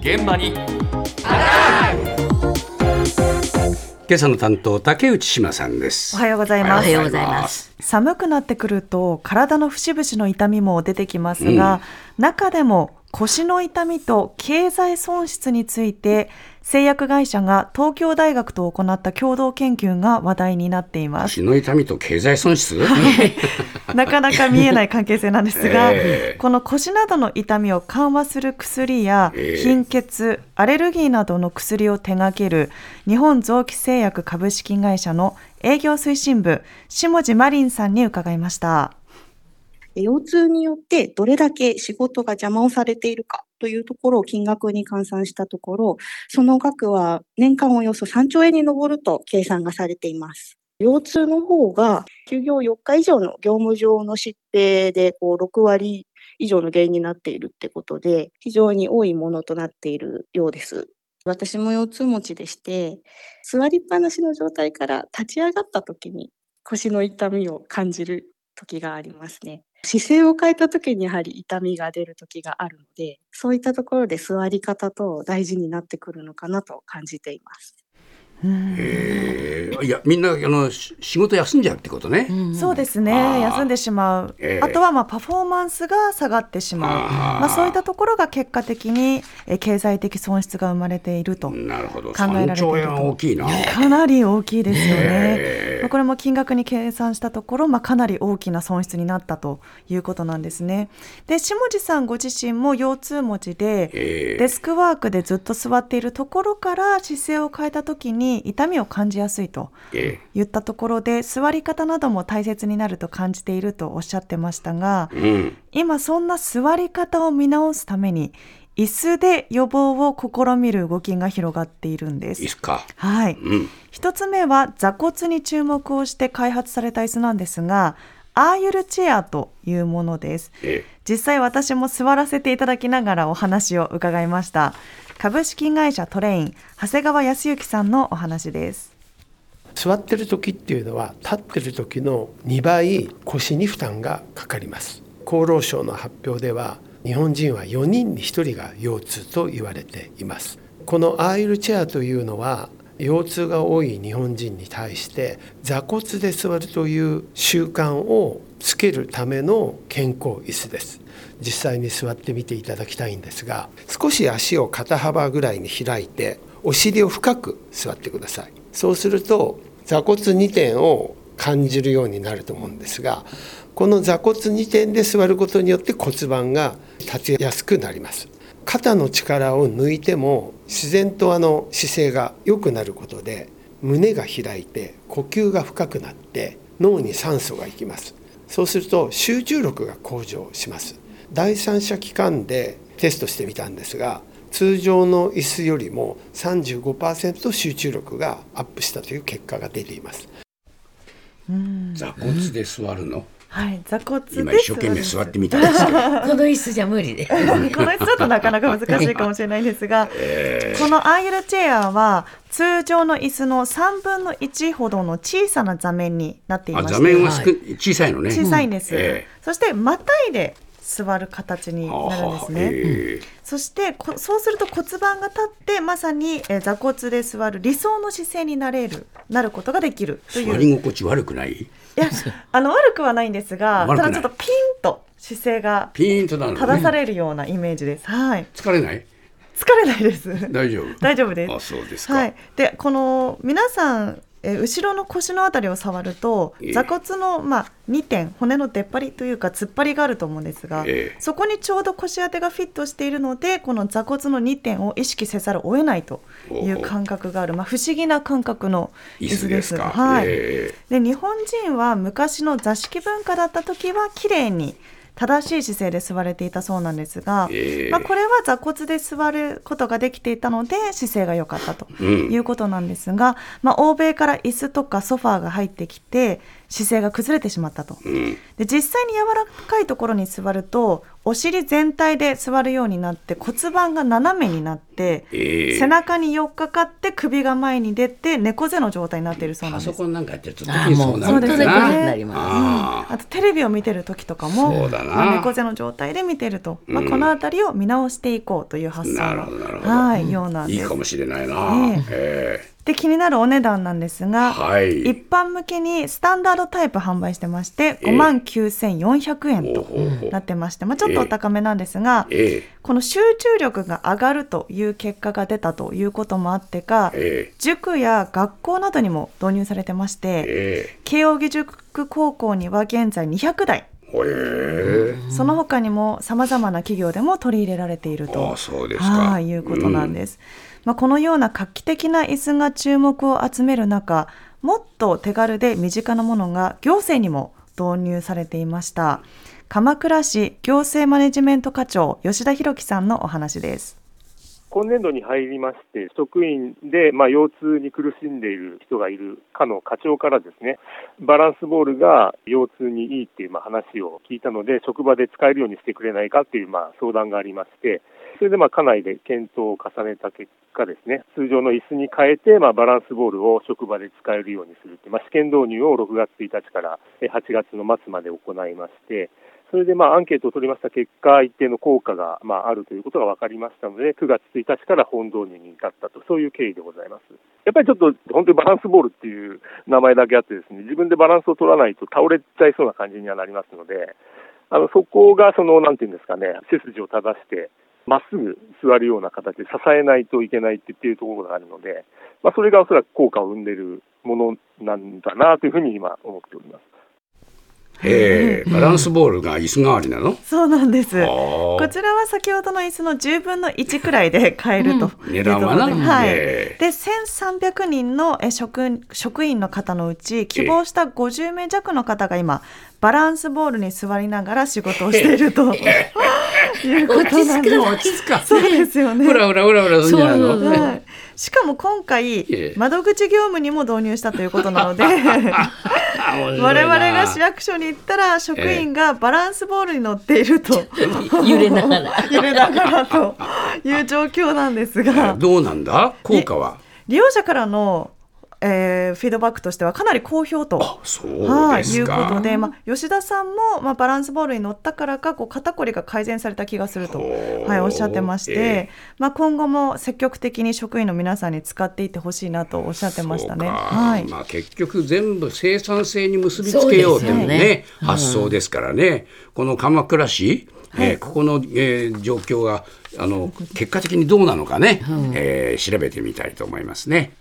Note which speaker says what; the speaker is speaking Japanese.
Speaker 1: 現場に。
Speaker 2: 今朝の担当竹内島さんです。
Speaker 3: おはようござい
Speaker 4: お
Speaker 3: ます。
Speaker 4: はようございます。
Speaker 3: 寒くなってくると体の節々の痛みも出てきますが、中でも腰の痛みと経済損失について製薬会社が東京大学と行った共同研究が話題になっています。
Speaker 2: 腰の痛みと経済損失？
Speaker 3: なかなか見えない関係性なんですが、
Speaker 2: ええ。
Speaker 3: この腰などの痛みを緩和する薬や
Speaker 2: ええ。
Speaker 3: 貧血、アレルギーなどの薬を手掛ける日本臓器製薬株式会社の営業推進部下地マリンさんに伺いました。
Speaker 5: 腰痛によってどれだけ仕事が邪魔をされているかというところを金額に換算したところ、その額は年間およそ3兆円に上ると計算がされています。腰痛の方が休業4日以上の業務上の疾病でこう6割以上の原因になっているってことで、非常に多いものとなっているようです。私も腰痛持ちでして、座りっぱなしの状態から立ち上がった時に腰の痛みを感じる時がありますね。姿勢を変えた時にやはり痛みが出る時があるので、そういったところで座り方と大事になってくるのかなと感じています。
Speaker 2: えー。いやみんなあのし仕事休んじゃうってことね、
Speaker 3: そうですね。休んでしまう、
Speaker 2: ええ。
Speaker 3: あとはまあパフォーマンスが下がってしまう。まあ、そういったところが結果的にえー経済的損失が生まれていると
Speaker 2: なるほど。
Speaker 3: 考えられ
Speaker 2: 3
Speaker 3: ていると。
Speaker 2: 兆円は大きいな。
Speaker 3: かなり大きいですよね。
Speaker 2: ええ。
Speaker 3: まあこれも金額に計算したところ、まあ、かなり大きな損失になったということなんですね。で下地さんご自身も腰痛持ちで、
Speaker 2: ええ。
Speaker 3: デスクワークでずっと座っているところから姿勢を変えた時に痛みを感じやすいと
Speaker 2: え
Speaker 3: 言ったところで座り方なども大切になると感じているとおっしゃってましたが
Speaker 2: えうん。
Speaker 3: 今そんな座り方を見直すために椅子で予防を試みる動きが広がっているんです。はい、
Speaker 2: うん。
Speaker 3: 一つ目は座骨に注目をして開発された椅子なんですがアーユルチェアというものです。
Speaker 2: え。
Speaker 3: 実際私も座らせていただきながらお話を伺いました株式会社トレイン長谷川康之さんのお話です。
Speaker 6: 座ってる時っていうのは立ってる時の2倍腰に負担がかかります。厚労省の発表では日本人は4人に1人が腰痛と言われています。このアーユルチェアというのは腰痛が多い日本人に対して座骨で座るという習慣をつけるための健康椅子です。実際に座ってみていただきたいんですが少し足を肩幅ぐらいに開いてお尻を深く座ってください。そうすると座骨2点を感じるようになると思うんですがこの座骨2点で座ることによって骨盤が立ちやすくなります。肩の力を抜いても自然とあの姿勢が良くなることで胸が開いて呼吸が深くなって脳に酸素が行きます。そうすると集中力が向上します。第三者機関でテストしてみたんですが通常の椅子よりも35%集中力がアップしたという結果が出ています。
Speaker 2: 座骨で座るの？
Speaker 3: はい座骨で
Speaker 2: 今一生懸命座ってみたんですけど。
Speaker 4: この椅子じゃ無理で。
Speaker 3: この椅子だとなかなか難しいかもしれないんですが、このアーユルチェアは通常の椅子の3分の1ほどの小さな座面になっていまして
Speaker 2: あ座面は少小さいのね。
Speaker 3: 小さいんです、
Speaker 2: え。
Speaker 3: そしてまたいで座る形になるんですね、
Speaker 2: え。
Speaker 3: そしてこそうすると骨盤が立ってまさにえー座骨で座る理想の姿勢になれるなることができるという。
Speaker 2: 座り心地悪くない？
Speaker 3: いやあの悪くはないんですがただちょっとピンと姿勢が
Speaker 2: ピーンと
Speaker 3: 正されるようなイメージです、はい。
Speaker 2: 疲れない？
Speaker 3: 疲れないです。
Speaker 2: 大丈夫？
Speaker 3: 大丈夫です。
Speaker 2: あそうですか、
Speaker 3: はい、でこの皆さんえー後ろの腰のあたりを触ると
Speaker 2: ええ。
Speaker 3: 座骨の、まあ、2点骨の出っ張りというか突っ張りがあると思うんですが、
Speaker 2: ええ。
Speaker 3: そこにちょうど腰当てがフィットしているのでこの座骨の2点を意識せざるを得ないという感覚がある、まあ、不思議な感覚の
Speaker 2: 椅
Speaker 3: 椅子で。
Speaker 2: す
Speaker 3: はい。
Speaker 2: え。
Speaker 3: で日本人は昔の座敷文化だった時は綺麗に正しい姿勢で座れていたそうなんですが、
Speaker 2: ええ。
Speaker 3: まあ、これは座骨で座ることができていたので姿勢が良かったと
Speaker 2: うん。
Speaker 3: いうことなんですが、まあ、欧米から椅子とかソファーが入ってきて姿勢が崩れてしまったと。
Speaker 2: うん。
Speaker 3: で実際に柔らかいところに座るとお尻全体で座るようになって骨盤が斜めになって、
Speaker 2: ええ。
Speaker 3: 背中に寄っかかって首が前に出て猫背の状態になっているそうなんです。
Speaker 2: パソコンなんかやってるとそうな
Speaker 3: んです。ね
Speaker 2: あ
Speaker 3: あとテレビを見てる時とかもまあ猫背の状態で見てると、まあ、この辺りを見直していこうという発想のはい、ようなん
Speaker 2: あ、
Speaker 3: です。
Speaker 2: いいか。もしれないな。
Speaker 3: え
Speaker 2: え
Speaker 3: で気になるお値段なんですが、
Speaker 2: はい。
Speaker 3: 一般向けにスタンダードタイプ販売してまして5万9400円となってまして、まあ、ちょっとお高めなんですが、
Speaker 2: ええ。
Speaker 3: この集中力が上がるという結果が出たということもあってか、
Speaker 2: ええ。
Speaker 3: 塾や学校などにも導入されてまして、
Speaker 2: え
Speaker 3: 慶應義塾高校には現在200台その他にもさまざまな企業でも取り入れられていると。
Speaker 2: ああそうですか。
Speaker 3: はいいうことなんです。まあ、このような画期的な椅子が注目を集める中もっと手軽で身近なものが行政にも導入されていました。鎌倉市行政マネジメント課長吉田博樹さんのお話です。
Speaker 1: 今年度に入りまして、職員で、まあ、腰痛に苦しんでいる人がいる課の課長からですね、バランスボールが腰痛にいいっていうまあ話を聞いたので、職場で使えるようにしてくれないかっていうまあ相談がありまして、それでまあ課内で検討を重ねた結果ですね、通常の椅子に変えて、まあ、バランスボールを職場で使えるようにするって、まあ、試験導入を6月1日から8月の末まで行いまして、それでまあアンケートを取りました結果、一定の効果がまああるということが分かりましたので、9月1日から本導入に至ったと、そういう経緯でございます。やっぱりちょっと本当にバランスボールっていう名前だけあってですね、自分でバランスを取らないと倒れちゃいそうな感じにはなりますので、あのそこがその、なんていうんですかね、背筋を正して、まっすぐ座るような形で支えないといけないっていうところがあるので、まあ、それがおそらく効果を生んでるものなんだなというふうに今思っております。
Speaker 2: ええバランスボールが椅子代わりなの？
Speaker 3: そうなんです。
Speaker 2: あ
Speaker 3: こちらは先ほどの椅子の10分の1くらいで買えると。いうところで、
Speaker 2: 値段はな。
Speaker 3: はい。
Speaker 2: ええ。
Speaker 3: で、1300人のえ職職員の方のうち、希望した50名弱の方が今、バランスボールに座りながら仕事をしていると。いうこと
Speaker 4: 落ち
Speaker 3: なんです。
Speaker 4: 着くの
Speaker 2: 落ち着か
Speaker 3: そうですよね。
Speaker 2: ふらふらふらふらするんじゃないの？
Speaker 4: そう
Speaker 3: い、しかも今回
Speaker 2: ええ、
Speaker 3: 窓口業務にも導入したということなので、我々が市役所に行ったら、職員がバランスボールに乗っていると、
Speaker 4: 揺れながら。
Speaker 3: 揺れながらという状況なんですが、
Speaker 2: どうなんだ？効果は？
Speaker 3: 利用者からの、えーフィードバックとしてはかなり好評と。
Speaker 2: あそう
Speaker 3: はい、いうことで、まあ、吉田さんも、まあ、バランスボールに乗ったからかこう肩こりが改善された気がすると、はい、おっしゃってまして、
Speaker 2: ええ。
Speaker 3: まあ、今後も積極的に職員の皆さんに使っていってほしいなとおっしゃってましたね。はい。
Speaker 2: まあ、結局全部生産性に結びつけようというね
Speaker 4: ね。
Speaker 2: 発想ですからね、この鎌倉市、えーここの、えー状況があの結果的にどうなのかね、えー調べてみたいと思いますね。